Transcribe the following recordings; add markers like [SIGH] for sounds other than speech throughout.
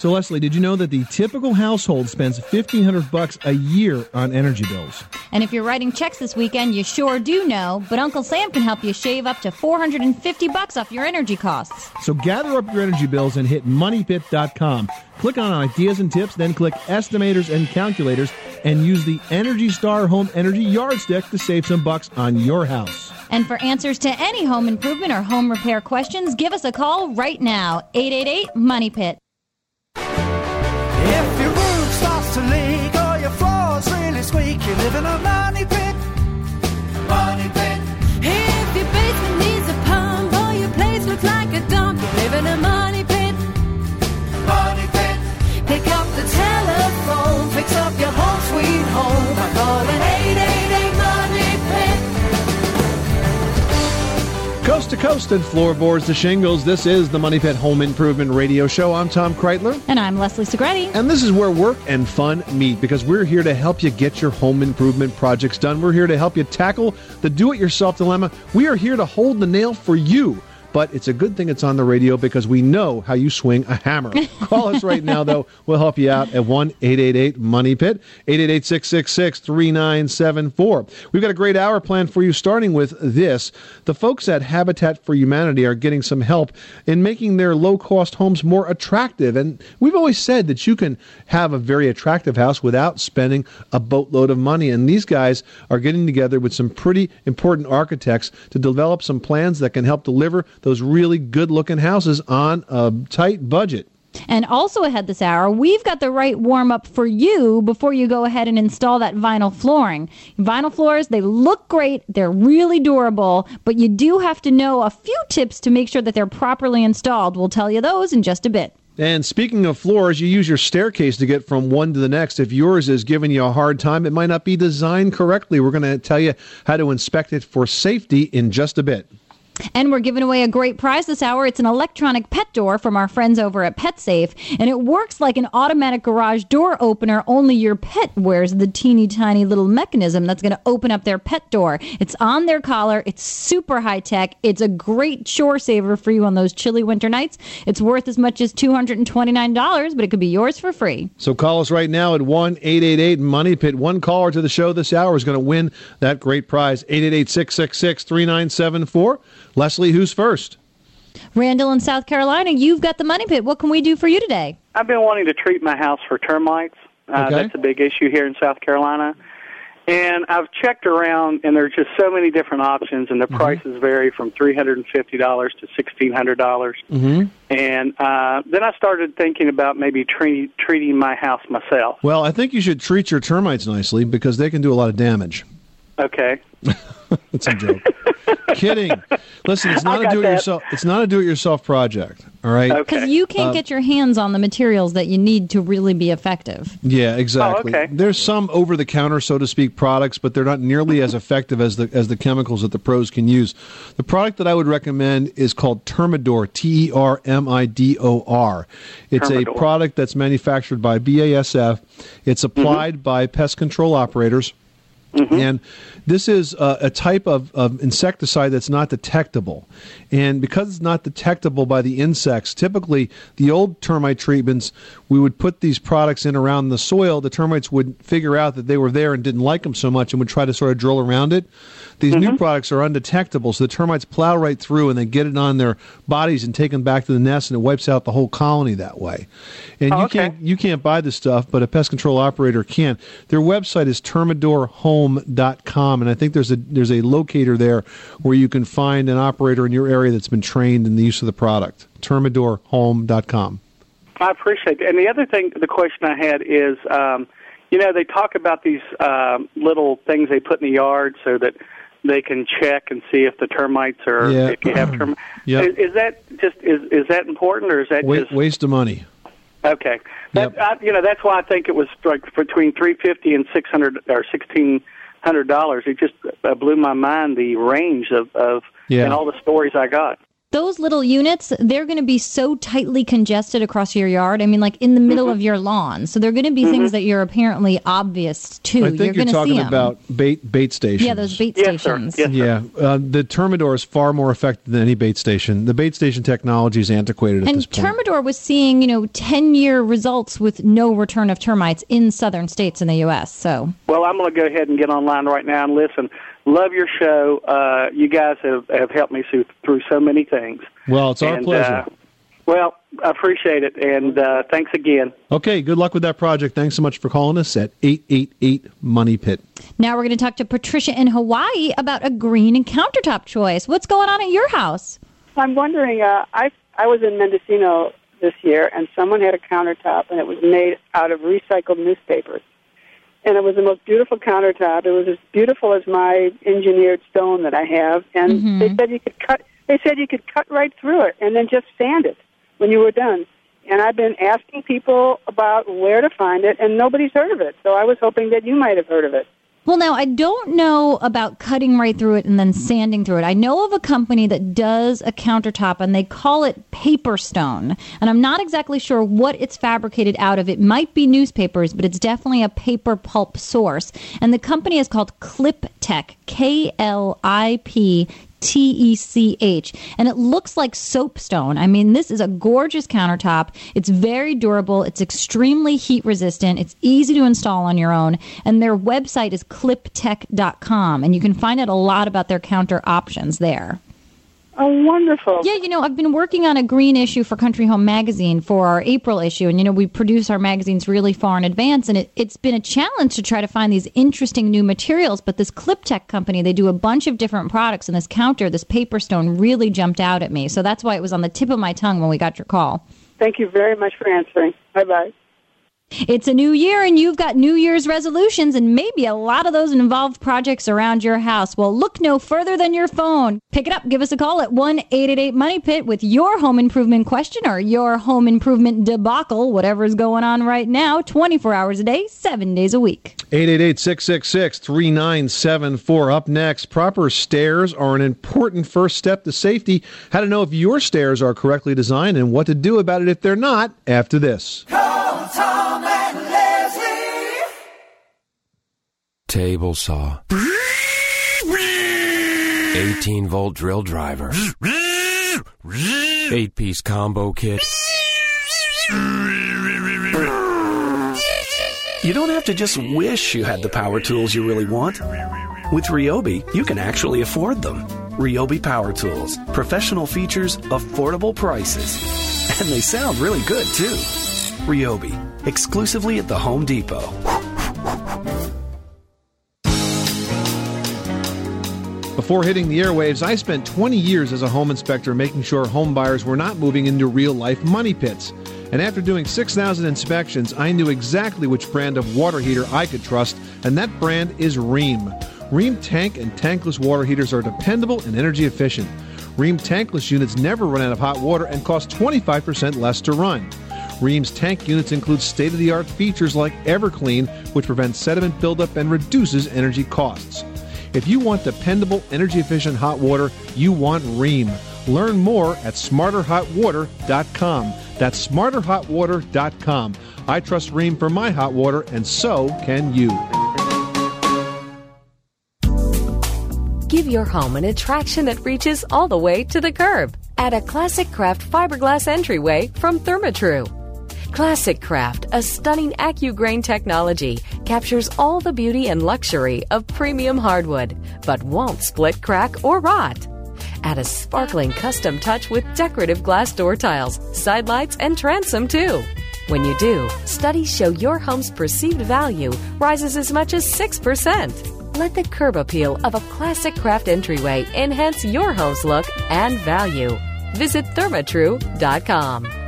So Leslie, did you know that the typical household spends 1500 bucks a year on energy bills? And if you're writing checks this weekend, you sure do know, but Uncle Sam can help you shave up to 450 bucks off your energy costs. So gather up your energy bills and hit moneypit.com. Click on ideas and tips, then click estimators and calculators and use the Energy Star Home Energy Yardstick to save some bucks on your house. And for answers to any home improvement or home repair questions, give us a call right now. 888 Money Pit. Live in a money pit. Money pit. If your basement needs a pump or your place looks like a dump, you live in a money Coast to coast and floorboards to shingles, this is the Money Pit Home Improvement Radio Show. I'm Tom Kraeutler. And I'm Leslie Segrete. And this is where work and fun meet because we're here to help you get your home improvement projects done. We're here to help you tackle the do it yourself dilemma. We are here to hold the nail for you. But it's a good thing it's on the radio because we know how you swing a hammer. [LAUGHS] Call us right now, though. We'll help you out at 1 888 Money Pit, 888 666 3974. We've got a great hour planned for you, starting with this. The folks at Habitat for Humanity are getting some help in making their low cost homes more attractive. And we've always said that you can have a very attractive house without spending a boatload of money. And these guys are getting together with some pretty important architects to develop some plans that can help deliver those really good looking houses on a tight budget. And also ahead this hour, we've got the right warm up for you before you go ahead and install that vinyl flooring. Vinyl floors, they look great, they're really durable, but you do have to know a few tips to make sure that they're properly installed. We'll tell you those in just a bit. And speaking of floors, you use your staircase to get from one to the next. If yours is giving you a hard time, it might not be designed correctly. We're going to tell you how to inspect it for safety in just a bit. And we're giving away a great prize this hour. It's an electronic pet door from our friends over at PetSafe, and it works like an automatic garage door opener. Only your pet wears the teeny tiny little mechanism that's going to open up their pet door. It's on their collar. It's super high tech. It's a great chore saver for you on those chilly winter nights. It's worth as much as two hundred and twenty nine dollars, but it could be yours for free. So call us right now at 1 888 Money Pit. One caller to the show this hour is going to win that great prize 888 666 3974. Leslie, who's first? Randall in South Carolina, you've got the money pit. What can we do for you today? I've been wanting to treat my house for termites. Uh, Okay. That's a big issue here in South Carolina. And I've checked around, and there's just so many different options, and the prices vary from $350 to $1,600. Mm-hmm. And uh, then I started thinking about maybe treat, treating my house myself. Well, I think you should treat your termites nicely because they can do a lot of damage. Okay. [LAUGHS] [LAUGHS] It's a joke. Kidding. Listen, it's not I a got do it yourself. It's not a do it yourself project. All right. Because you can't Uh, get your hands on the materials that you need to really be effective. Yeah, exactly. Oh, okay. There's some over the counter, so to speak, products, but they're not nearly as effective as the as the chemicals that the pros can use. The product that I would recommend is called Termidor, T E R M I D O R. It's Termidor. a product that's manufactured by BASF. It's applied by pest control operators. And this is uh, a type of, of insecticide that's not detectable. And because it's not detectable by the insects, typically the old termite treatments, we would put these products in around the soil. The termites would figure out that they were there and didn't like them so much and would try to sort of drill around it. These new mm-hmm. products are undetectable, so the termites plow right through and they get it on their bodies and take them back to the nest, and it wipes out the whole colony that way. And Oh, you okay. can't you can't buy this stuff, but a pest control operator can. Their website is termidorhome.com, and I think there's a there's a locator there where you can find an operator in your area that's been trained in the use of the product. Termidorhome.com. I appreciate it. And the other thing, the question I had is, um, you know, they talk about these um, little things they put in the yard so that they can check and see if the termites are Yeah. if you have termites. [CLEARS THROAT] Yep. Is, is that just is is that important or is that Wa- just waste of money. okay? That, Yep. I, you know, that's why I think it was like between three fifty and six hundred or sixteen hundred dollars. It just uh, blew my mind the range of of Yeah. and all the stories I got. those little units, they're going to be so tightly congested across your yard. I mean, like in the middle Mm-hmm. of your lawn. So they're going to be things that you're apparently obvious to. I think you're, going to talking about bait bait stations. yeah, those bait Yes, sir. stations. Yes, sir. Yeah, uh, the Termidor is far more effective than any bait station. The bait station technology is antiquated at And this point. Termidor was seeing, you know, 10 year results with no return of termites in southern states in the U.S. So, Well, I'm going to go ahead and get online right now and listen. Love your show. Uh, you guys have, have helped me through, through so many things. well, it's our And, pleasure. Uh, well, I appreciate it, and uh, thanks again. okay, good luck with that project. Thanks so much for calling us at 888 Money Pit. now we're going to talk to Patricia in Hawaii about a green and countertop choice. What's going on at your house? I'm wondering. Uh, I I was in Mendocino this year, and someone had a countertop, and it was made out of recycled newspapers, and it was the most beautiful countertop. It was as beautiful as my engineered stone that I have, and mm-hmm. they said you could cut. They said you could cut right through it and then just sand it when you were done. And I've been asking people about where to find it, and nobody's heard of it. So I was hoping that you might have heard of it. Well, now I don't know about cutting right through it and then sanding through it. I know of a company that does a countertop and they call it paper stone. And I'm not exactly sure what it's fabricated out of. It might be newspapers, but it's definitely a paper pulp source. And the company is called Clip Tech, K L I P T E C H. And it looks like soapstone. I mean, this is a gorgeous countertop. It's very durable. It's extremely heat resistant. It's easy to install on your own. And their website is kliptech.com. And you can find out a lot about their counter options there. Oh, wonderful! Yeah, you know, I've been working on a green issue for Country Home Magazine for our April issue. And, you know, we produce our magazines really far in advance. And it, it's been a challenge to try to find these interesting new materials. But this KlipTech company, they do a bunch of different products. And this counter, this paper stone, really jumped out at me. So that's why it was on the tip of my tongue when we got your call. Thank you very much for answering. Bye bye. It's a new year and you've got New Year's resolutions, and maybe a lot of those involve projects around your house. Well, look no further than your phone. Pick it up. Give us a call at 1 888 Money Pit with your home improvement question or your home improvement debacle, whatever's going on right now, 24 hours a day, seven days a week. 888-666-3974. Up next, proper stairs are an important first step to safety. How to know if your stairs are correctly designed and what to do about it if they're not after this. Call Table saw. 18 volt drill driver. 8 piece combo kit. You don't have to just wish you had the power tools you really want. With Ryobi, you can actually afford them. Ryobi Power Tools. Professional features, affordable prices. And they sound really good, too. Ryobi. Exclusively at the Home Depot. Before hitting the airwaves, I spent 20 years as a home inspector making sure home buyers were not moving into real life money pits. And after doing 6,000 inspections, I knew exactly which brand of water heater I could trust, and that brand is Rheem. Rheem tank and tankless water heaters are dependable and energy efficient. Rheem tankless units never run out of hot water and cost 25% less to run. Rheem's tank units include state of the art features like EverClean, which prevents sediment buildup and reduces energy costs. If you want dependable, energy efficient hot water, you want Rheem. Learn more at smarterhotwater.com. That's smarterhotwater.com. I trust Rheem for my hot water, and so can you. Give your home an attraction that reaches all the way to the curb. Add a Classic Craft fiberglass entryway from Therma-Tru. Classic Craft, a stunning AccuGrain technology, captures all the beauty and luxury of premium hardwood, but won't split, crack, or rot. Add a sparkling custom touch with decorative glass door tiles, side lights, and transom too. When you do, studies show your home's perceived value rises as much as 6%. Let the curb appeal of a classic craft entryway enhance your home's look and value. Visit thermatru.com.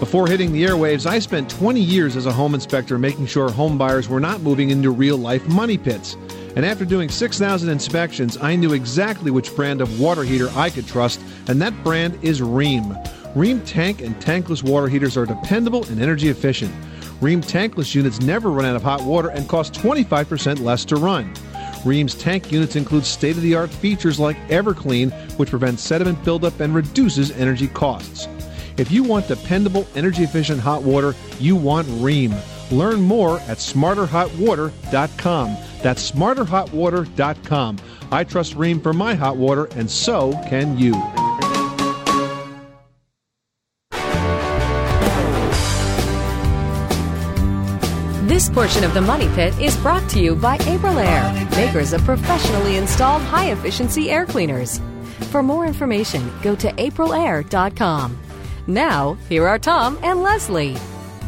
Before hitting the airwaves, I spent 20 years as a home inspector making sure home buyers were not moving into real life money pits. And after doing 6,000 inspections, I knew exactly which brand of water heater I could trust, and that brand is Rheem. Rheem tank and tankless water heaters are dependable and energy efficient. Rheem tankless units never run out of hot water and cost 25% less to run. Rheem's tank units include state of the art features like Everclean, which prevents sediment buildup and reduces energy costs. If you want dependable, energy efficient hot water, you want Rheem. Learn more at smarterhotwater.com. That's smarterhotwater.com. I trust Rheem for my hot water, and so can you. This portion of the Money Pit is brought to you by Aprilaire, makers of professionally installed high efficiency air cleaners. For more information, go to aprilaire.com. Now, here are Tom and Leslie.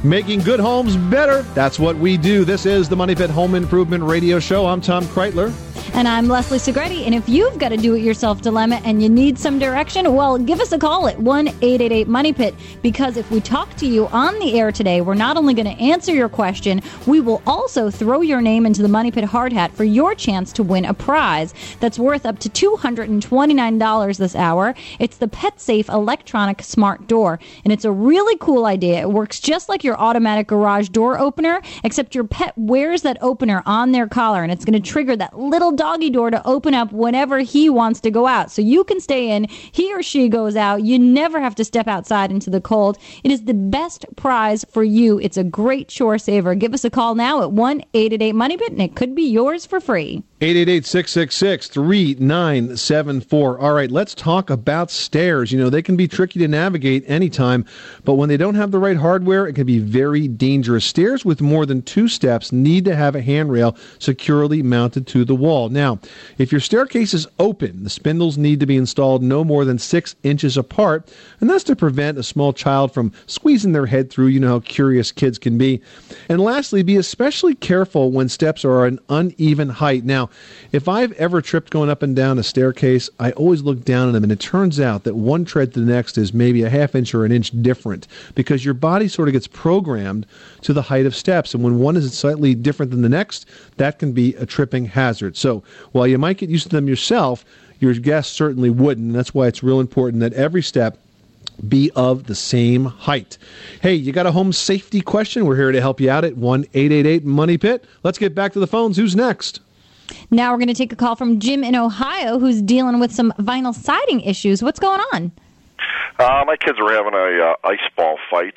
Making good homes better. That's what we do. This is the Money Pit Home Improvement Radio Show. I'm Tom Kraeutler. And I'm Leslie Segrete. And if you've got a do it yourself dilemma and you need some direction, well, give us a call at 1 888 Money Pit. Because if we talk to you on the air today, we're not only going to answer your question, we will also throw your name into the Money Pit hard hat for your chance to win a prize that's worth up to $229 this hour. It's the PetSafe electronic smart door. And it's a really cool idea. It works just like your automatic garage door opener, except your pet wears that opener on their collar and it's going to trigger that little doggy door to open up whenever he wants to go out. So you can stay in, he or she goes out. You never have to step outside into the cold. It is the best prize for you. It's a great chore saver. Give us a call now at 1 888 Money Pit and it could be yours for free. 888-666-3974. All right, let's talk about stairs. You know, they can be tricky to navigate anytime, but when they don't have the right hardware, it can be very dangerous. Stairs with more than two steps need to have a handrail securely mounted to the wall. Now, if your staircase is open, the spindles need to be installed no more than six inches apart, and that's to prevent a small child from squeezing their head through. You know how curious kids can be. And lastly, be especially careful when steps are an uneven height. Now, if I've ever tripped going up and down a staircase, I always look down at them, and it turns out that one tread to the next is maybe a half inch or an inch different because your body sort of gets programmed to the height of steps. And when one is slightly different than the next, that can be a tripping hazard. So while you might get used to them yourself, your guests certainly wouldn't. And that's why it's real important that every step be of the same height. Hey, you got a home safety question? We're here to help you out at 1 888 Money Pit. Let's get back to the phones. Who's next? Now we're going to take a call from Jim in Ohio who's dealing with some vinyl siding issues. What's going on? Uh, my kids were having a uh, ice ball fight,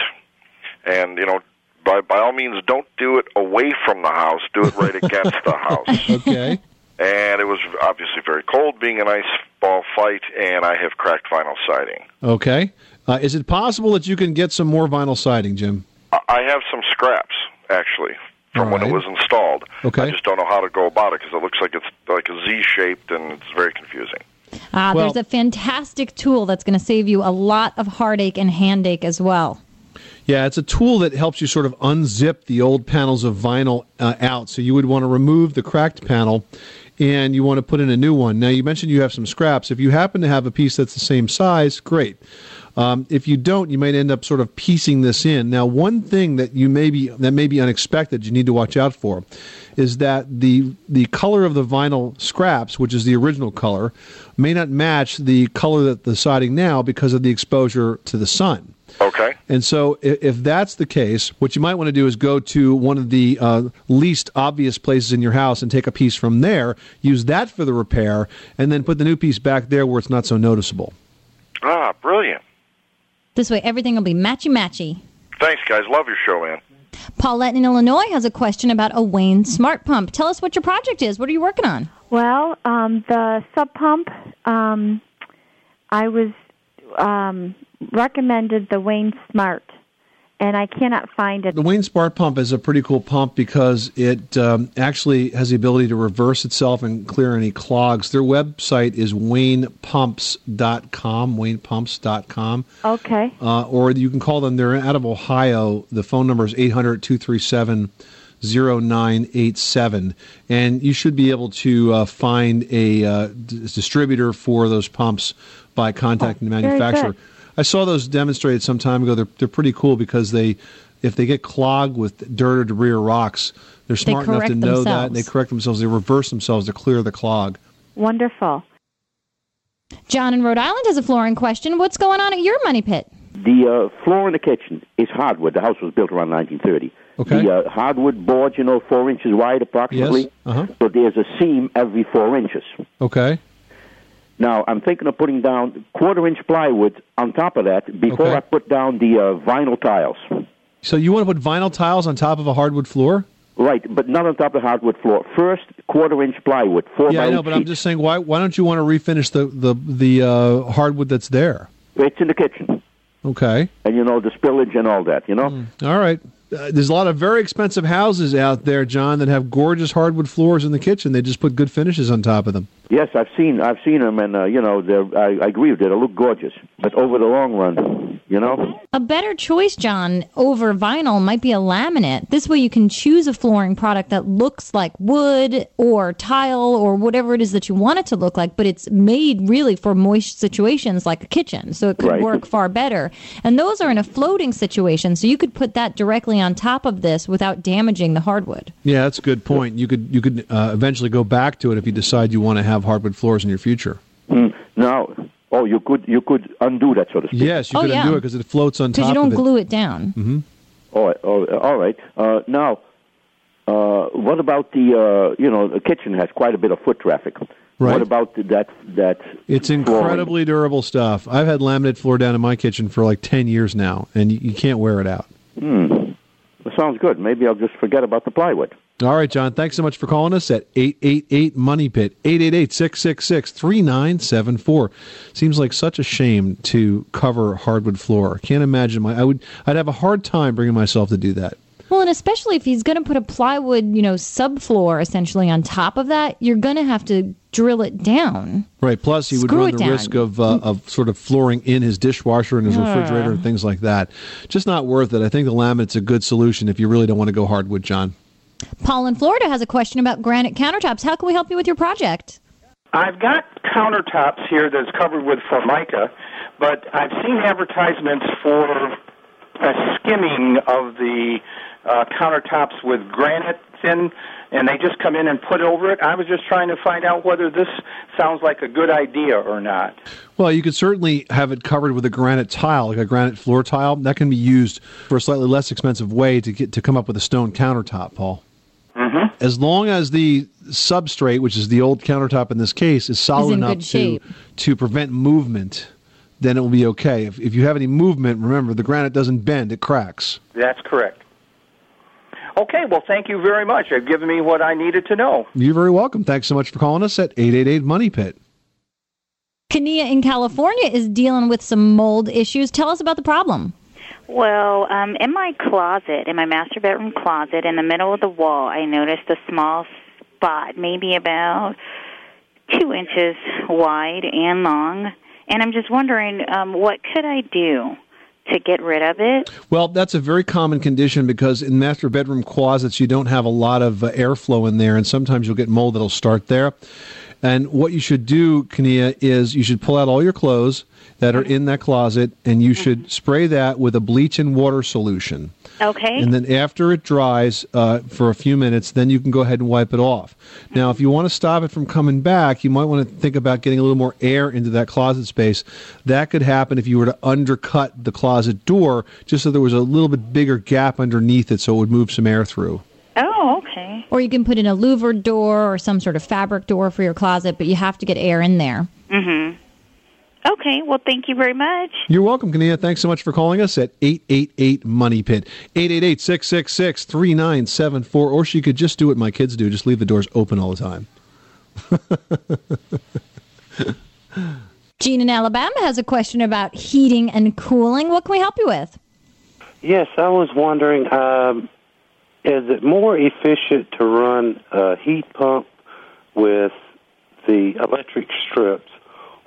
and you know, by by all means, don't do it away from the house. Do it right against the [LAUGHS] house. Okay. And it was obviously very cold, being an ice ball fight, and I have cracked vinyl siding. Okay. Uh, is it possible that you can get some more vinyl siding, Jim? I- I have some scraps actually from when it was installed. Okay. I just don't know how to go about it because it looks like it's like a Z shaped, and it's very confusing. Ah, Well- there's a fantastic tool that's going to save you a lot of heartache and handache as well. Yeah, it's a tool that helps you sort of unzip the old panels of vinyl uh, out. So you would want to remove the cracked panel and you want to put in a new one. Now, you mentioned you have some scraps. If you happen to have a piece that's the same size, great. Um, if you don't, you might end up sort of piecing this in. Now, one thing that you may be that may be unexpected, you need to watch out for, is that the the color of the vinyl scraps, which is the original color, may not match the color that the siding now because of the exposure to the sun. Okay. And so, if, if that's the case, what you might want to do is go to one of the uh, least obvious places in your house and take a piece from there, use that for the repair, and then put the new piece back there where it's not so noticeable. Ah, brilliant. This way, everything will be matchy matchy. Thanks, guys. Love your show, man. Paulette in Illinois has a question about a Wayne smart pump. Tell us what your project is. What are you working on? Well, um, the sub pump, um, I was um, recommended the Wayne Smart, and I cannot find it. The Wayne Smart Pump is a pretty cool pump because it um, actually has the ability to reverse itself and clear any clogs. Their website is waynepumps.com, waynepumps.com. Okay. Uh, or you can call them. They're out of Ohio. The phone number is 800 237 0987. And you should be able to uh, find a uh, d- distributor for those pumps by contacting the Oh, very manufacturer. I saw those demonstrated some time ago. They're, they're pretty cool because they, if they get clogged with dirt or debris or rocks, they're They smart enough to correct know that and they correct themselves. They reverse themselves to clear the clog. Wonderful. John in Rhode Island has a flooring question. What's going on at your money pit? The uh, floor in the kitchen is hardwood. The house was built around 1930. Okay. The uh, hardwood boards, you know, four inches wide approximately. Yes. Uh huh. So there's a seam every four inches. Okay. Now I'm thinking of putting down quarter inch plywood on top of that before Okay. I put down the uh, vinyl tiles. So you want to put vinyl tiles on top of a hardwood floor? Right, but not on top of the hardwood floor. First, quarter inch plywood, four yeah, by I know, but I'm just saying, why why don't you want to refinish the the the uh, hardwood that's there? It's in the kitchen, Okay. and you know the spillage and all that. You know. Hmm. All right. Uh, there's a lot of very expensive houses out there, John, that have gorgeous hardwood floors in the kitchen. They just put good finishes on top of them. Yes, I've seen I've seen them, and uh, you know they're, I, I agree with you. They look gorgeous, but over the long run, you know. A better choice, John, over vinyl might be a laminate. This way you can choose a flooring product that looks like wood or tile or whatever it is that you want it to look like, but it's made really for moist situations like a kitchen. So it could Right. work far better. And those are in a floating situation, so you could put that directly on top of this without damaging the hardwood. Yeah, that's a good point. You could you could uh, eventually go back to it if you decide you want to have hardwood floors in your future. Mm. Now, oh, you could you could undo that, sort of speak. Yes, you Oh, could yeah. undo it because it floats on top Because you don't of it. glue it down. hmm Oh, oh, all right. Uh, now, uh, what about the uh, you know the kitchen has quite a bit of foot traffic. Right. What about that that? It's flooring? incredibly durable stuff. I've had laminate floor down in my kitchen for like ten years now, and you, you can't wear it out. Hmm. That sounds good. Maybe I'll just forget about the plywood. All right, John. Thanks so much for calling us at 888 Money Pit, 888 666 3974. Seems like such a shame to cover hardwood floor. Can't imagine my, I would, I'd have a hard time bringing myself to do that. Well, and especially if he's going to put a plywood, you know, subfloor essentially on top of that, you're going to have to drill it down. Right. Plus, he would Screw run the down. risk of, uh, of sort of flooring in his dishwasher and his Yeah. refrigerator and things like that. Just not worth it. I think the laminate's a good solution if you really don't want to go hardwood, John. Paul in Florida has a question about granite countertops. How can we help you with your project? I've got countertops here that's covered with formica, but I've seen advertisements for a skimming of the uh, countertops with granite thin, and they just come in and put over it. I was just trying to find out whether this sounds like a good idea or not. Well, you could certainly have it covered with a granite tile, like a granite floor tile. That can be used for a slightly less expensive way to get to come up with a stone countertop, Paul. Mm-hmm. As long as the substrate, which is the old countertop in this case, is solid in enough to to prevent movement, then it will be okay. If, if you have any movement, remember the granite doesn't bend; it cracks. That's correct. Okay, well, thank you very much. You've given me what I needed to know. You're very welcome. Thanks so much for calling us at eight eight eight Money Pit. Kania in California is dealing with some mold issues. Tell us about the problem. Well, um, in my closet, in my master bedroom closet, in the middle of the wall, I noticed a small spot, maybe about two inches wide and long. And I'm just wondering, um, what could I do to get rid of it? Well, that's a very common condition because in master bedroom closets, you don't have a lot of uh, airflow in there, and sometimes you'll get mold that'll start there. And what you should do, Kania, is you should pull out all your clothes that are in that closet, and you should spray that with a bleach and water solution. Okay. And then after it dries uh, for a few minutes, then you can go ahead and wipe it off. Now, if you want to stop it from coming back, you might want to think about getting a little more air into that closet space. That could happen if you were to undercut the closet door, just so there was a little bit bigger gap underneath it, so it would move some air through. Oh, okay. Or you can put in a louvered door or some sort of fabric door for your closet, but you have to get air in there. Mm-hmm. Okay, well, thank you very much. You're welcome, Kania. Thanks so much for calling us at 888 Money Pit. 888 666 3974. Or she could just do what my kids do just leave the doors open all the time. [LAUGHS] Gene in Alabama has a question about heating and cooling. What can we help you with? Yes, I was wondering, um, is it more efficient to run a heat pump with the electric strips,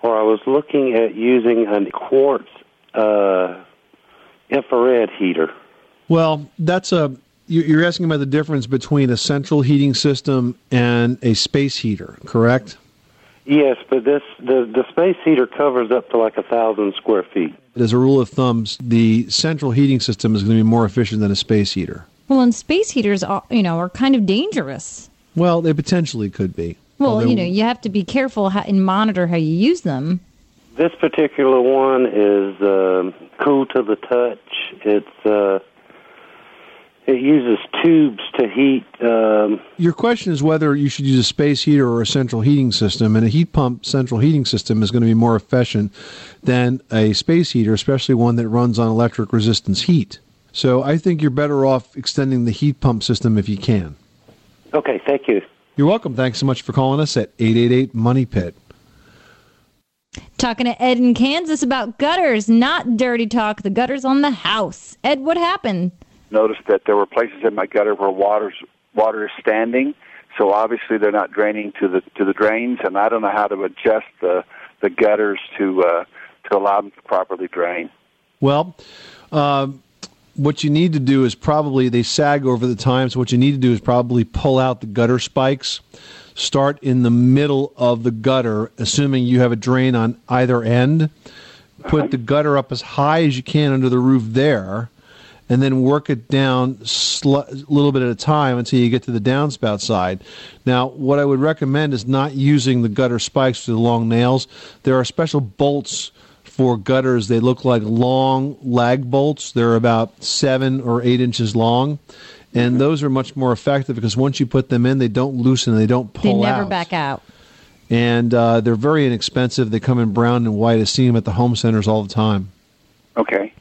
or I was looking at using a quartz uh, infrared heater? Well, that's a. you- You're asking about the difference between a central heating system and a space heater, correct? Yes, but this the the space heater covers up to like a thousand square feet. As a rule of thumb, the central heating system is going to be more efficient than a space heater. Well, and space heaters, are, you know, are kind of dangerous. Well, they potentially could be. Well, Although- you know, you have to be careful how, and monitor how you use them. This particular one is um cool to the touch. It's uh, it, it uses tubes to heat. Um, Your question is whether you should use a space heater or a central heating system, and a heat pump central heating system is going to be more efficient than a space heater, especially one that runs on electric resistance heat. So I think you're better off extending the heat pump system if you can. okay, thank you. You're welcome. Thanks so much for calling us at 888 Money Pit. Talking to Ed in Kansas about gutters, not dirty talk. The gutters on the house. Ed, what happened? noticed that there were places in my gutter where water's water is standing. So obviously they're not draining to the to the drains, and I don't know how to adjust the the gutters to uh, to allow them to properly drain. Well, uh, what you need to do is probably they sag over the time. So what you need to do is probably pull out the gutter spikes. Start in the middle of the gutter, assuming you have a drain on either end. Put the gutter up as high as you can under the roof there, and then work it down sl- a little bit at a time until you get to the downspout side. Now, what I would recommend is not using the gutter spikes with the long nails. There are special bolts for gutters. They look like long lag bolts. They're about seven or eight inches long. And those are much more effective because once you put them in, they don't loosen, they don't pull out. They never out back out. and uh, they're very inexpensive. They come in brown and white. I see them at the home centers all the time. Okay.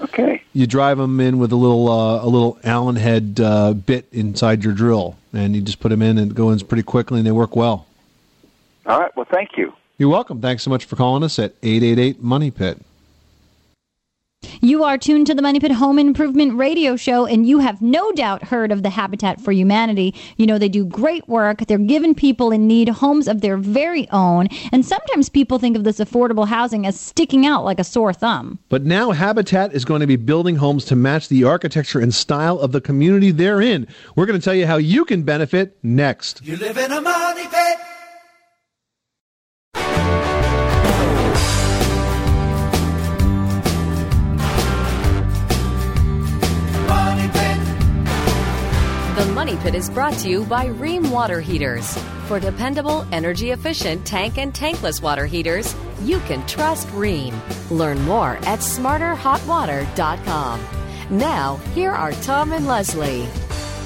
Okay. You drive them in with a little uh, a little Allen head uh, bit inside your drill, and you just put them in and it goes in pretty quickly, and they work well. All right. Well, thank you. You're welcome. Thanks so much for calling us at eight eight eight Money Pit. You are tuned to the Money Pit Home Improvement Radio Show, and you have no doubt heard of the Habitat for Humanity. You know, they do great work. They're giving people in need homes of their very own. And sometimes people think of this affordable housing as sticking out like a sore thumb. But now Habitat is going to be building homes to match the architecture and style of the community they're in. We're going to tell you how you can benefit next. You live in a money pit. Money Pit is brought to you by Rheem Water Heaters. For dependable, energy efficient tank and tankless water heaters, you can trust Rheem. Learn more at smarterhotwater.com. Now, here are Tom and Leslie.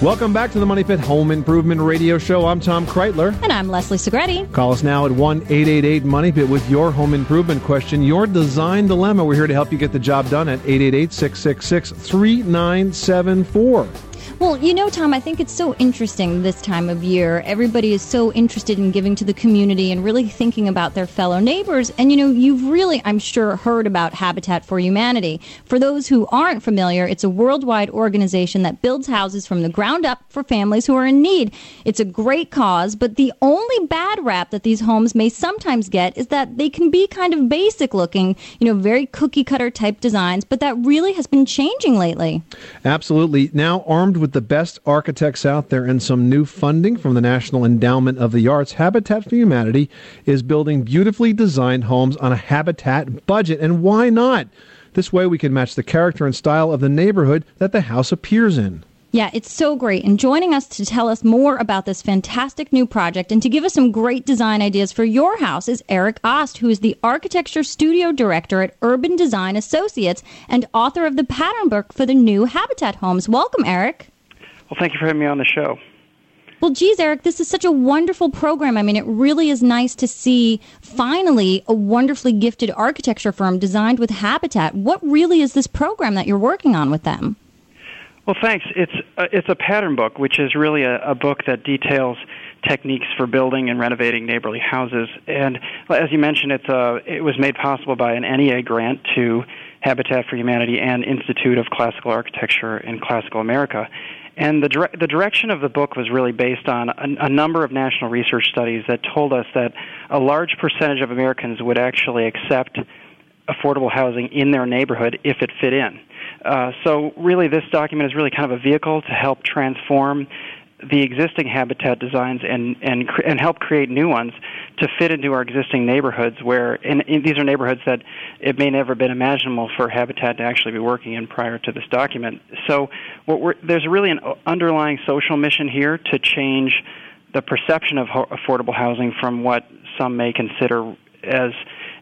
Welcome back to the Money Pit Home Improvement Radio Show. I'm Tom Kraeutler. And I'm Leslie Segrete. Call us now at 1 888 Money Pit with your home improvement question, your design dilemma. We're here to help you get the job done at 888 666 3974. Well, you know, Tom, I think it's so interesting this time of year. Everybody is so interested in giving to the community and really thinking about their fellow neighbors. And, you know, you've really, I'm sure, heard about Habitat for Humanity. For those who aren't familiar, it's a worldwide organization that builds houses from the ground up for families who are in need. It's a great cause, but the only bad rap that these homes may sometimes get is that they can be kind of basic looking, you know, very cookie cutter type designs, but that really has been changing lately. Absolutely. Now armed with the best architects out there and some new funding from the National Endowment of the Arts, Habitat for Humanity is building beautifully designed homes on a habitat budget. And why not? This way we can match the character and style of the neighborhood that the house appears in. Yeah, it's so great. And joining us to tell us more about this fantastic new project and to give us some great design ideas for your house is Eric Osth, who is the architecture studio director at Urban Design Associates and author of the pattern book for the new Habitat homes. Welcome, Eric. Well, thank you for having me on the show. Well, geez, Eric, this is such a wonderful program. I mean, it really is nice to see finally a wonderfully gifted architecture firm designed with Habitat. What really is this program that you're working on with them? Well, thanks. It's uh, it's a pattern book, which is really a, a book that details techniques for building and renovating neighborly houses. And as you mentioned, it's uh, it was made possible by an NEA grant to Habitat for Humanity and Institute of Classical Architecture in Classical America. And the, dire- the direction of the book was really based on a, a number of national research studies that told us that a large percentage of Americans would actually accept affordable housing in their neighborhood if it fit in. Uh, so, really, this document is really kind of a vehicle to help transform the existing habitat designs and and and help create new ones to fit into our existing neighborhoods. Where and, and these are neighborhoods that it may never have been imaginable for habitat to actually be working in prior to this document. So, what we're, there's really an underlying social mission here to change the perception of ho- affordable housing from what some may consider as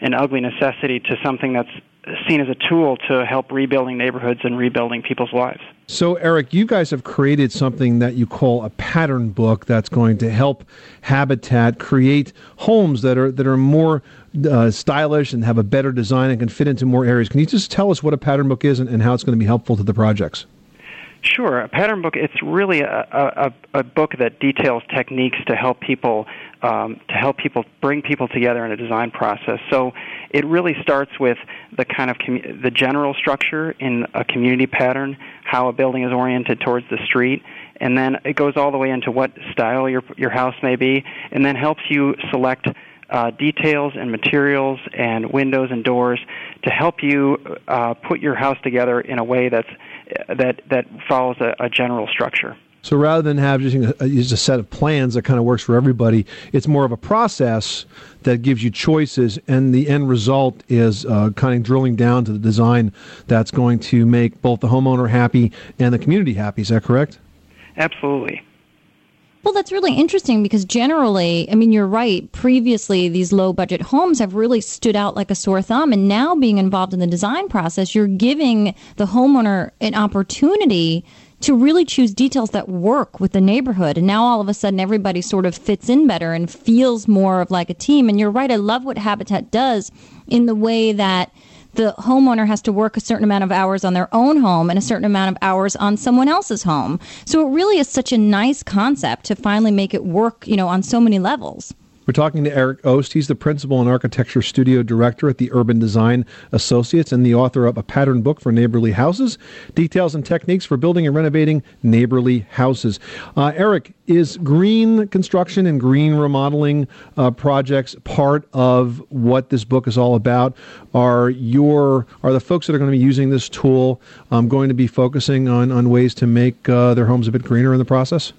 an ugly necessity to something that's seen as a tool to help rebuilding neighborhoods and rebuilding people's lives. So, Eric, you guys have created something that you call a pattern book that's going to help Habitat create homes that are that are more uh, stylish and have a better design and can fit into more areas. Can you just tell us what a pattern book is and, and how it's going to be helpful to the projects? Sure, a pattern book. It's really a, a, a book that details techniques to help people um, to help people bring people together in a design process. So it really starts with the kind of commu- the general structure in a community pattern, how a building is oriented towards the street, and then it goes all the way into what style your your house may be, and then helps you select. Uh, details and materials and windows and doors to help you uh, put your house together in a way that's that that follows a, a general structure. So rather than have just a, use a set of plans that kind of works for everybody, it's more of a process that gives you choices, and the end result is uh, kind of drilling down to the design that's going to make both the homeowner happy and the community happy. Is that correct? Absolutely. Well, that's really interesting because generally, I mean, you're right. Previously, these low budget homes have really stood out like a sore thumb. And now, being involved in the design process, you're giving the homeowner an opportunity to really choose details that work with the neighborhood. And now, all of a sudden, everybody sort of fits in better and feels more of like a team. And you're right. I love what Habitat does in the way that the homeowner has to work a certain amount of hours on their own home and a certain amount of hours on someone else's home. So it really is such a nice concept to finally make it work, you know, on so many levels. We're talking to Eric Osth. He's the principal and architecture studio director at the Urban Design Associates and the author of a pattern book for neighborly houses, details and techniques for building and renovating neighborly houses. Uh, Eric, is green construction and green remodeling uh, projects part of what this book is all about? Are your are the folks that are going to be using this tool um, going to be focusing on, on ways to make uh, their homes a bit greener in the process?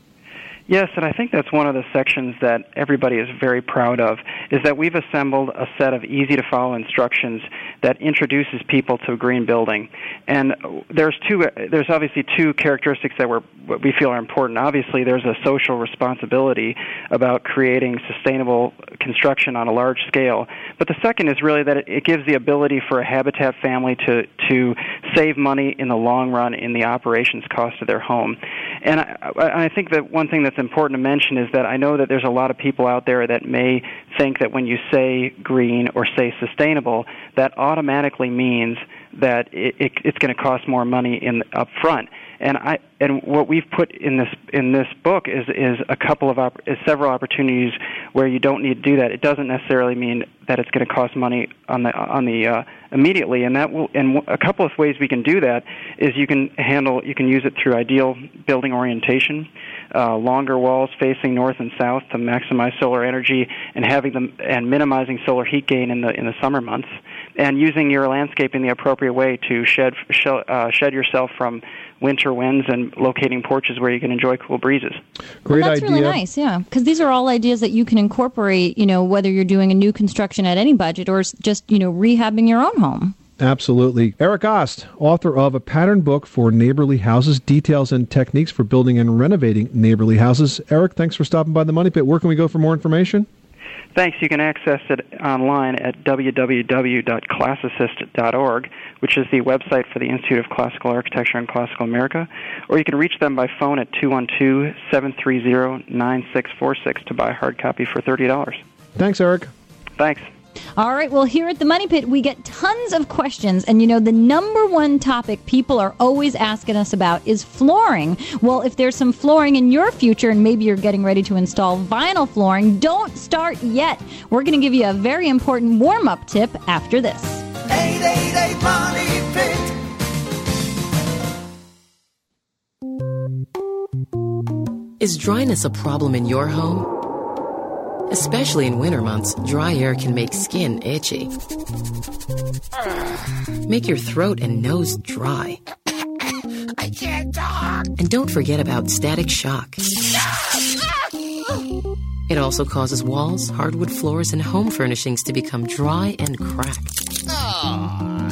Yes, and I think that's one of the sections that everybody is very proud of is that we've assembled a set of easy to follow instructions that introduces people to green building. And there's two there's obviously two characteristics that we're we feel are important. Obviously, there's a social responsibility about creating sustainable construction on a large scale. But the second is really that it gives the ability for a habitat family to to save money in the long run in the operations cost of their home. And I, I think that one thing that's important to mention is that I know that there's a lot of people out there that may think that when you say green or say sustainable, that automatically means that it, it, it's going to cost more money in up front. And I and what we've put in this in this book is is a couple of op- is several opportunities where you don't need to do that. It doesn't necessarily mean that it's going to cost money on the on the uh, immediately. And that will and a couple of ways we can do that is you can handle you can use it through ideal building orientation, uh, longer walls facing north and south to maximize solar energy and having them and minimizing solar heat gain in the in the summer months and using your landscape in the appropriate way to shed shed, uh, shed yourself from winter winds and locating porches where you can enjoy cool breezes. Great well, that's idea. really nice, yeah. Because these are all ideas that you can incorporate, you know, whether you're doing a new construction at any budget or just, you know, rehabbing your own home. Absolutely. Eric Osth, author of a pattern book for neighborly houses, details and techniques for building and renovating neighborly houses. Eric, thanks for stopping by the Money Pit. Where can we go for more information? Thanks. You can access it online at www.classicist.org, which is the website for the Institute of Classical Architecture and Classical America, or you can reach them by phone at 212-730-9646 to buy a hard copy for $30. Thanks, Eric. Thanks. All right, well, here at the Money Pit, we get tons of questions. And you know, the number one topic people are always asking us about is flooring. Well, if there's some flooring in your future and maybe you're getting ready to install vinyl flooring, don't start yet. We're going to give you a very important warm up tip after this. 888 Money Pit. Is dryness a problem in your home? Especially in winter months, dry air can make skin itchy. Make your throat and nose dry. I can't talk. And don't forget about static shock. It also causes walls, hardwood floors, and home furnishings to become dry and cracked.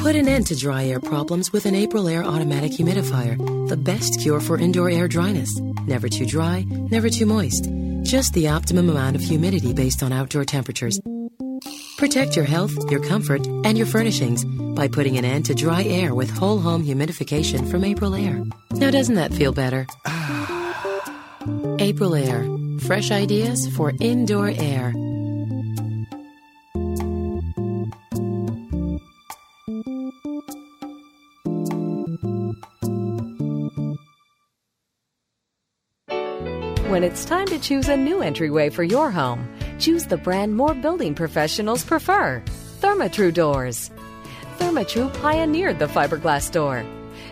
Put an end to dry air problems with an Aprilaire automatic humidifier, the best cure for indoor air dryness. Never too dry, never too moist. Just the optimum amount of humidity based on outdoor temperatures. Protect your health, your comfort, and your furnishings by putting an end to dry air with whole home humidification from Aprilaire. Now, doesn't that feel better? [SIGHS] Aprilaire. Fresh ideas for indoor air. When it's time to choose a new entryway for your home, choose the brand more building professionals prefer Therma-Tru Doors. Therma-Tru pioneered the fiberglass door.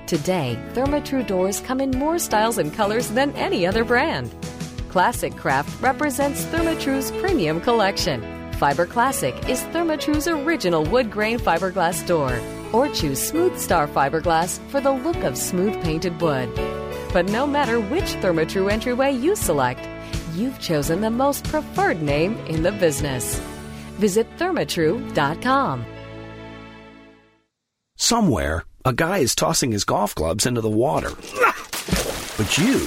Today, Therma-Tru doors come in more styles and colors than any other brand. Classic Craft represents Therma-Tru's premium collection. Fiber Classic is Therma-Tru's original wood grain fiberglass door. Or choose Smooth Star fiberglass for the look of smooth painted wood. But no matter which Therma-Tru entryway you select, you've chosen the most preferred name in the business. Visit thermatru.com. Somewhere, a guy is tossing his golf clubs into the water. But you,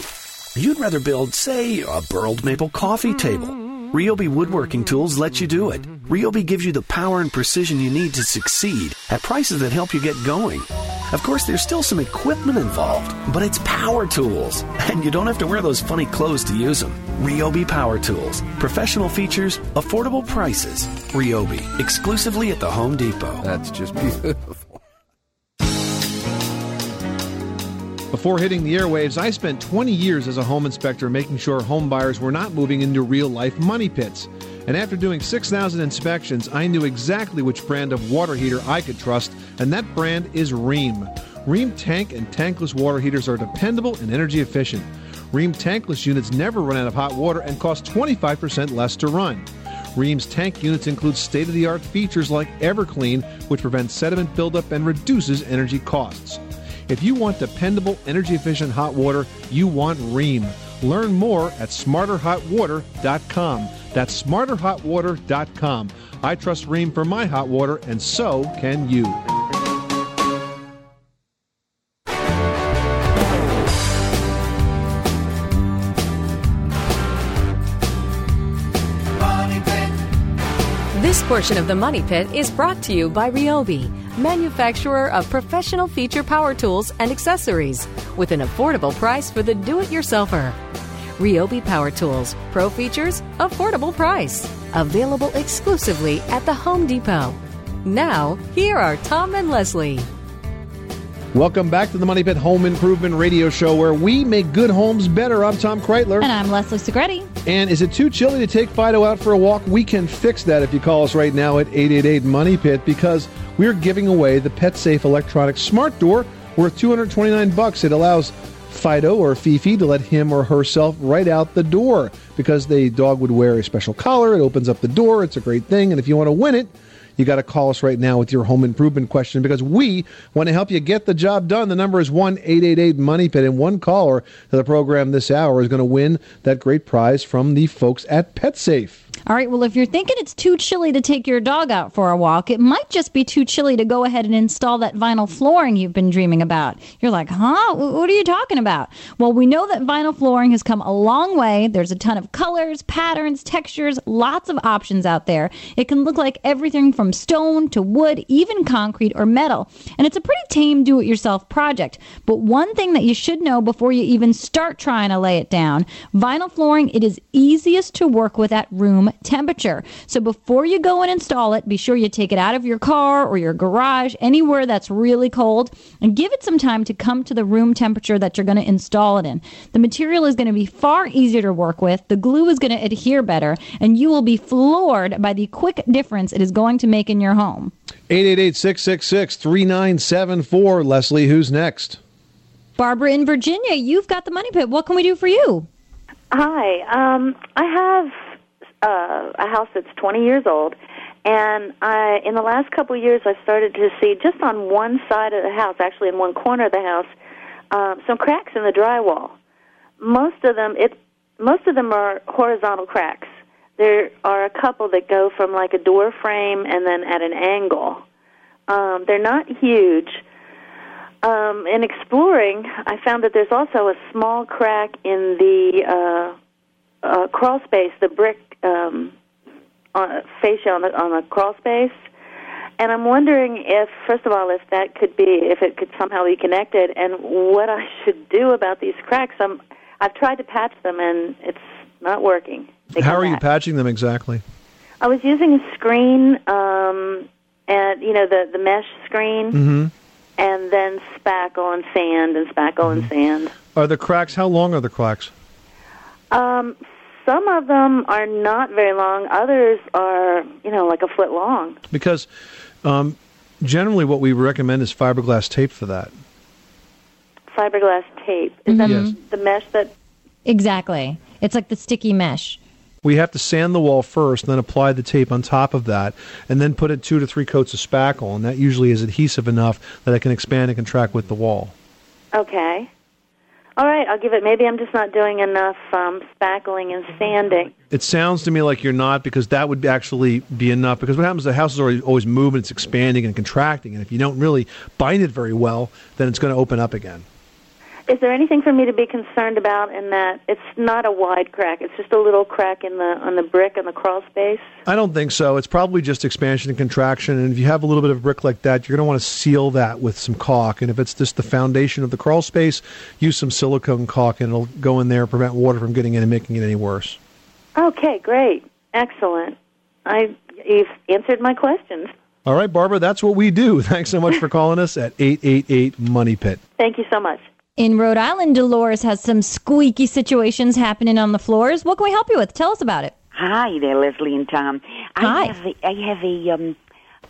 you'd rather build, say, a burled maple coffee table. Ryobi Woodworking Tools lets you do it. Ryobi gives you the power and precision you need to succeed at prices that help you get going. Of course, there's still some equipment involved, but it's power tools, [LAUGHS] and you don't have to wear those funny clothes to use them. Ryobi Power Tools. Professional features, affordable prices. Ryobi, exclusively at the Home Depot. That's just beautiful. Before hitting the airwaves, I spent 20 years as a home inspector making sure home buyers were not moving into real life money pits. And after doing 6,000 inspections, I knew exactly which brand of water heater I could trust, and that brand is Rheem. Rheem tank and tankless water heaters are dependable and energy efficient. Rheem tankless units never run out of hot water and cost 25% less to run. Rheem's tank units include state of the art features like EverClean, which prevents sediment buildup and reduces energy costs. If you want dependable, energy efficient hot water, you want Rheem. Learn more at smarterhotwater.com. That's smarterhotwater.com. I trust Rheem for my hot water, and so can you. Portion of the Money Pit is brought to you by Ryobi, manufacturer of professional feature power tools and accessories, with an affordable price for the do it yourselfer. Ryobi Power Tools, pro features, affordable price. Available exclusively at the Home Depot. Now, here are Tom and Leslie. Welcome back to the Money Pit Home Improvement Radio Show, where we make good homes better. I'm Tom Kraeutler. And I'm Leslie Segrete. And is it too chilly to take Fido out for a walk? We can fix that if you call us right now at 888 Money Pit because we're giving away the PetSafe electronic smart door worth 229 bucks. It allows Fido or Fifi to let him or herself right out the door because the dog would wear a special collar. It opens up the door. It's a great thing. And if you want to win it, you got to call us right now with your home improvement question because we want to help you get the job done. The number is 1 888 Money Pit, and one caller to the program this hour is going to win that great prize from the folks at PetSafe. All right, well, if you're thinking it's too chilly to take your dog out for a walk, it might just be too chilly to go ahead and install that vinyl flooring you've been dreaming about. You're like, huh? What are you talking about? Well, we know that vinyl flooring has come a long way. There's a ton of colors, patterns, textures, lots of options out there. It can look like everything from stone to wood, even concrete or metal. And it's a pretty tame do it yourself project. But one thing that you should know before you even start trying to lay it down vinyl flooring, it is easiest to work with at room temperature. So before you go and install it, be sure you take it out of your car or your garage, anywhere that's really cold, and give it some time to come to the room temperature that you're going to install it in. The material is going to be far easier to work with, the glue is going to adhere better, and you will be floored by the quick difference it is going to make in your home. 888 666 3974. Leslie, who's next? Barbara in Virginia, you've got the money pit. What can we do for you? Hi. Um, I have uh, a house that's 20 years old, and I, in the last couple of years, I started to see just on one side of the house, actually in one corner of the house, um, some cracks in the drywall. Most of them, it, most of them are horizontal cracks. There are a couple that go from like a door frame and then at an angle. Um, they're not huge. Um, in exploring, I found that there's also a small crack in the uh, uh, crawl space, the brick um, on, fascia on the on the crawl space, and I'm wondering if, first of all, if that could be, if it could somehow be connected, and what I [LAUGHS] should do about these cracks. I'm, I've tried to patch them, and it's not working. They How are you patching them exactly? I was using a screen, um, and you know the the mesh screen, Mm-hmm. and then spackle and sand and spackle and sand. Are the cracks? How long are the cracks? Um, some of them are not very long. Others are, you know, like a foot long. Because um, generally, what we recommend is fiberglass tape for that. Fiberglass tape. Is that Yes. the mesh that? Exactly. It's like the sticky mesh. We have to sand the wall first, then apply the tape on top of that, and then put in two to three coats of spackle, and that usually is adhesive enough that it can expand and contract with the wall. Okay. All right, I'll give it. Maybe I'm just not doing enough um, spackling and sanding. It sounds to me like you're not, because that would actually be enough. Because what happens the house is always, always moving, it's expanding and contracting, and if you don't really bind it very well, then it's going to open up again. Is there anything for me to be concerned about in that it's not a wide crack? It's just a little crack in the on the brick and the crawl space. I don't think so. It's probably just expansion and contraction. And if you have a little bit of brick like that, you're going to want to seal that with some caulk. And if it's just the foundation of the crawl space, use some silicone caulk, and it'll go in there, and prevent water from getting in and making it any worse. Okay, great, excellent. I you've answered my questions. All right, Barbara, that's what we do. [LAUGHS] Thanks so much for calling us at 888 Money Pit. Thank you so much. In Rhode Island, Dolores has some squeaky situations happening on the floors. What can we help you with? Tell us about it. Hi there, Leslie and Tom. Hi. I have a, I have a um,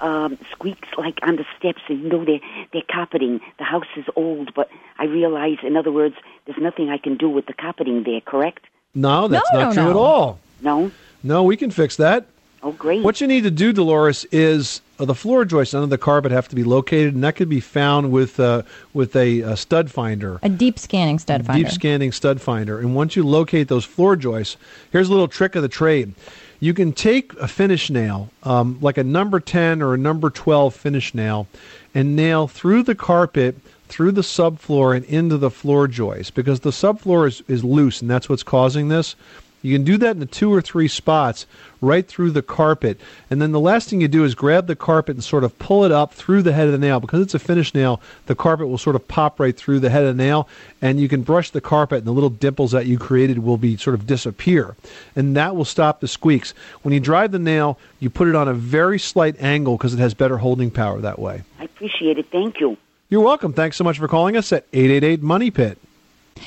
um, squeaks like on the steps, and you know they're they're carpeting. The house is old, but I realize, in other words, there's nothing I can do with the carpeting there. Correct? No, that's No, not no, true no. at all. No. No, we can fix that. Oh, great. What you need to do, Dolores, is uh, the floor joists under the carpet have to be located, and that can be found with uh, with a, uh stud finder. A deep scanning stud finder. Deep scanning stud finder. And once you locate those floor joists, here's a little trick of the trade. You can take a finish nail, um, like a number 10 or a number 12 finish nail, and nail through the carpet, through the subfloor, and into the floor joist because the subfloor is, is loose, and that's what's causing this. You can do that in the two or three spots right through the carpet. And then the last thing you do is grab the carpet and sort of pull it up through the head of the nail. Because it's a finish nail, the carpet will sort of pop right through the head of the nail. And you can brush the carpet, and the little dimples that you created will be sort of disappear. And that will stop the squeaks. When you drive the nail, you put it on a very slight angle because it has better holding power that way. I appreciate it. Thank you. You're welcome. Thanks so much for calling us at 888 Money Pit.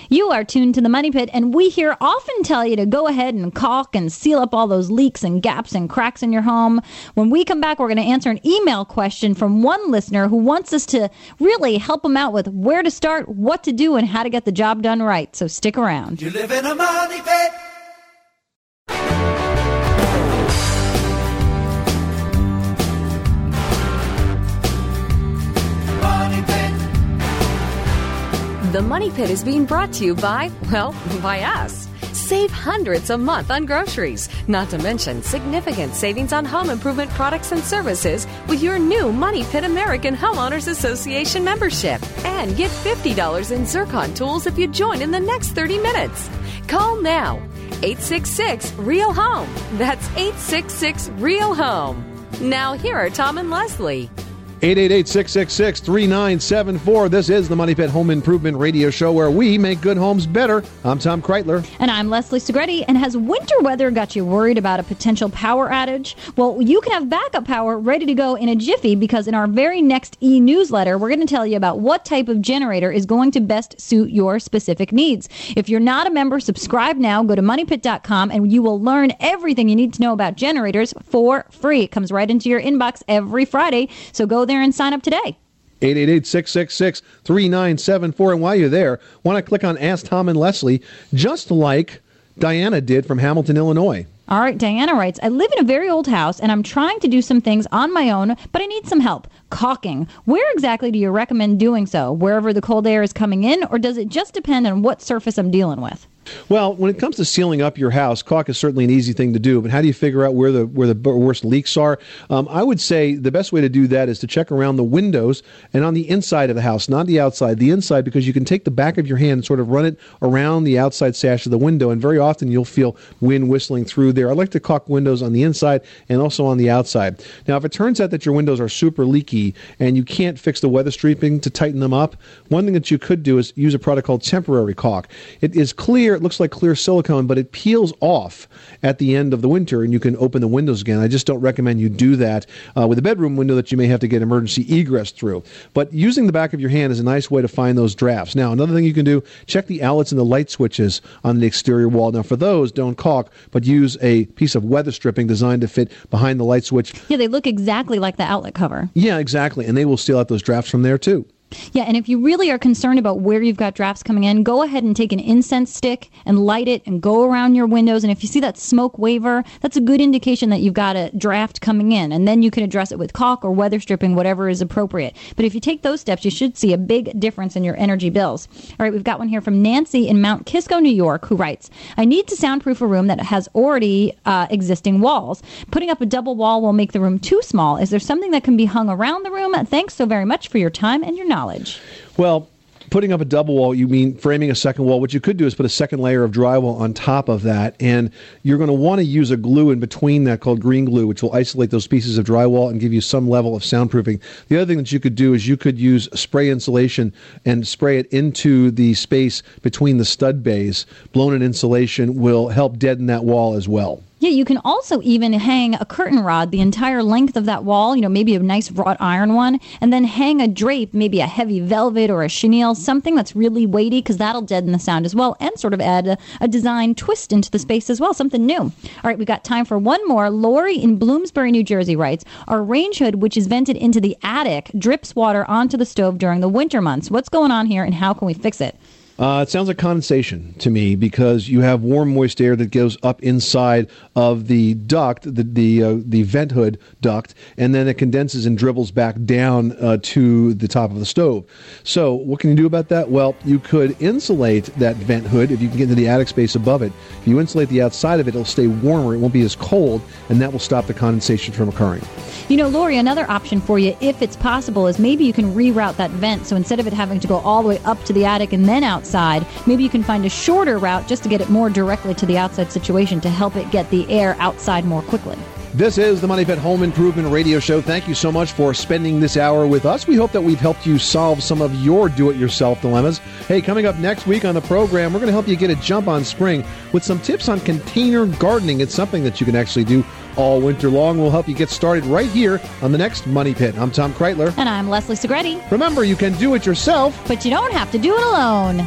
You are tuned to the Money Pit, and we here often tell you to go ahead and caulk and seal up all those leaks and gaps and cracks in your home. When we come back, we're going to answer an email question from one listener who wants us to really help him out with where to start, what to do, and how to get the job done right. So stick around. You live in a money pit. The Money Pit is being brought to you by, well, by us. Save hundreds a month on groceries, not to mention significant savings on home improvement products and services with your new Money Pit American Homeowners Association membership. And get $50 in Zircon tools if you join in the next 30 minutes. Call now 866 Real Home. That's 866 Real Home. Now, here are Tom and Leslie. 888-666-3974. This is the Money Pit Home Improvement Radio Show where we make good homes better. I'm Tom Kraeutler. And I'm Leslie Segrete. And has winter weather got you worried about a potential power outage? Well, you can have backup power ready to go in a jiffy because in our very next e newsletter, we're going to tell you about what type of generator is going to best suit your specific needs. If you're not a member, subscribe now. Go to moneypit.com and you will learn everything you need to know about generators for free. It comes right into your inbox every Friday. So go there and sign up today. 888-666-3974. And while you're there, want to click on Ask Tom and Leslie, just like Diana did from Hamilton, Illinois. All right, Diana writes, I live in a very old house and I'm trying to do some things on my own, but I need some help. Caulking. Where exactly do you recommend doing so? Wherever the cold air is coming in, or does it just depend on what surface I'm dealing with? Well, when it comes to sealing up your house, caulk is certainly an easy thing to do. But how do you figure out where the where the worst leaks are? Um, I would say the best way to do that is to check around the windows and on the inside of the house, not the outside. The inside, because you can take the back of your hand and sort of run it around the outside sash of the window, and very often you'll feel wind whistling through there. I like to caulk windows on the inside and also on the outside. Now, if it turns out that your windows are super leaky and you can't fix the weather stripping to tighten them up, one thing that you could do is use a product called temporary caulk. It is clear, it looks like clear silicone, but it peels off at the end of the winter and you can open the windows again. I just don't recommend you do that uh, with a bedroom window that you may have to get emergency egress through. But using the back of your hand is a nice way to find those drafts. Now, another thing you can do, check the outlets and the light switches on the exterior wall. Now, for those, don't caulk, but use a piece of weather stripping designed to fit behind the light switch. Yeah, they look exactly like the outlet cover. Yeah, exactly. And they will seal out those drafts from there too. Yeah, and if you really are concerned about where you've got drafts coming in, go ahead and take an incense stick and light it and go around your windows. And if you see that smoke waver, that's a good indication that you've got a draft coming in. And then you can address it with caulk or weather stripping, whatever is appropriate. But if you take those steps, you should see a big difference in your energy bills. All right, we've got one here from Nancy in Mount Kisco, New York, who writes I need to soundproof a room that has already uh, existing walls. Putting up a double wall will make the room too small. Is there something that can be hung around the room? Thanks so very much for your time and your knowledge knowledge. Well, putting up a double wall, you mean framing a second wall. What you could do is put a second layer of drywall on top of that, and you're going to want to use a glue in between that called green glue, which will isolate those pieces of drywall and give you some level of soundproofing. The other thing that you could do is you could use spray insulation and spray it into the space between the stud bays. Blown in insulation will help deaden that wall as well. Yeah, you can also even hang a curtain rod the entire length of that wall, you know, maybe a nice wrought iron one, and then hang a drape, maybe a heavy velvet or a chenille, something that's really weighty, because that'll deaden the sound as well and sort of add a, a, design twist into the space as well, something new. All right, we've got time for one more. Lori in Bloomsbury, New Jersey writes Our range hood, which is vented into the attic, drips water onto the stove during the winter months. What's going on here and how can we fix it? Uh, it sounds like condensation to me because you have warm, moist air that goes up inside of the duct, the the uh, the vent hood duct, and then it condenses and dribbles back down uh, to the top of the stove. So, what can you do about that? Well, you could insulate that vent hood if you can get into the attic space above it. If you insulate the outside of it, it'll stay warmer. It won't be as cold, and that will stop the condensation from occurring. You know, Lori, another option for you, if it's possible, is maybe you can reroute that vent. So instead of it having to go all the way up to the attic and then outside, maybe you can find a shorter route just to get it more directly to the outside situation to help it get the air outside more quickly. This is the Money Pit Home Improvement Radio Show. Thank you so much for spending this hour with us. We hope that we've helped you solve some of your do it yourself dilemmas. Hey, coming up next week on the program, we're going to help you get a jump on spring with some tips on container gardening. It's something that you can actually do all winter long. We'll help you get started right here on the next Money Pit. I'm Tom Kraeutler. And I'm Leslie Segrete. Remember, you can do it yourself, but you don't have to do it alone.